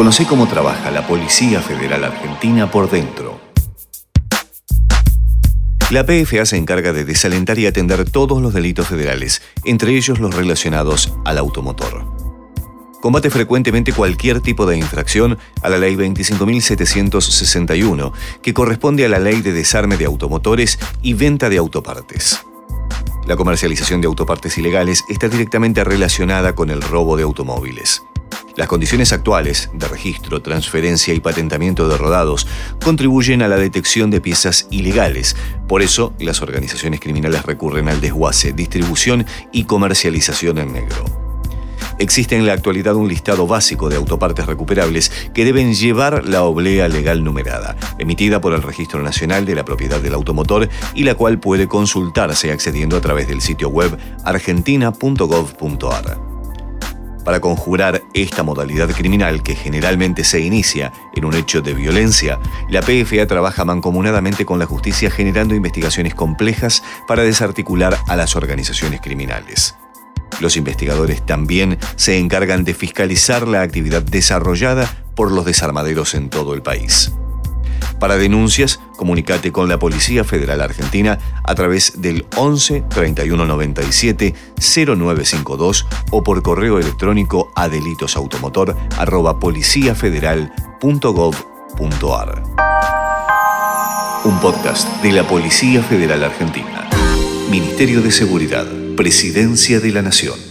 Conoce cómo trabaja la Policía Federal Argentina por dentro. La PFA se encarga de desalentar y atender todos los delitos federales, entre ellos los relacionados al automotor. Combate frecuentemente cualquier tipo de infracción a la Ley 25.761, que corresponde a la Ley de Desarme de Automotores y Venta de Autopartes. La comercialización de autopartes ilegales está directamente relacionada con el robo de automóviles. Las condiciones actuales de registro, transferencia y patentamiento de rodados contribuyen a la detección de piezas ilegales. Por eso, las organizaciones criminales recurren al desguace, distribución y comercialización en negro. Existe en la actualidad un listado básico de autopartes recuperables que deben llevar la oblea legal numerada, emitida por el Registro Nacional de la Propiedad del Automotor y la cual puede consultarse accediendo a través del sitio web argentina.gov.ar. Para conjurar esta modalidad criminal que generalmente se inicia en un hecho de violencia, la PFA trabaja mancomunadamente con la justicia generando investigaciones complejas para desarticular a las organizaciones criminales. Los investigadores también se encargan de fiscalizar la actividad desarrollada por los desarmaderos en todo el país. Para denuncias, comunícate con la Policía Federal Argentina a través del 11 31 97 0952 o por correo electrónico a delitosautomotor@policiafederal.gov.ar. Un podcast de la Policía Federal Argentina. Ministerio de Seguridad, Presidencia de la Nación.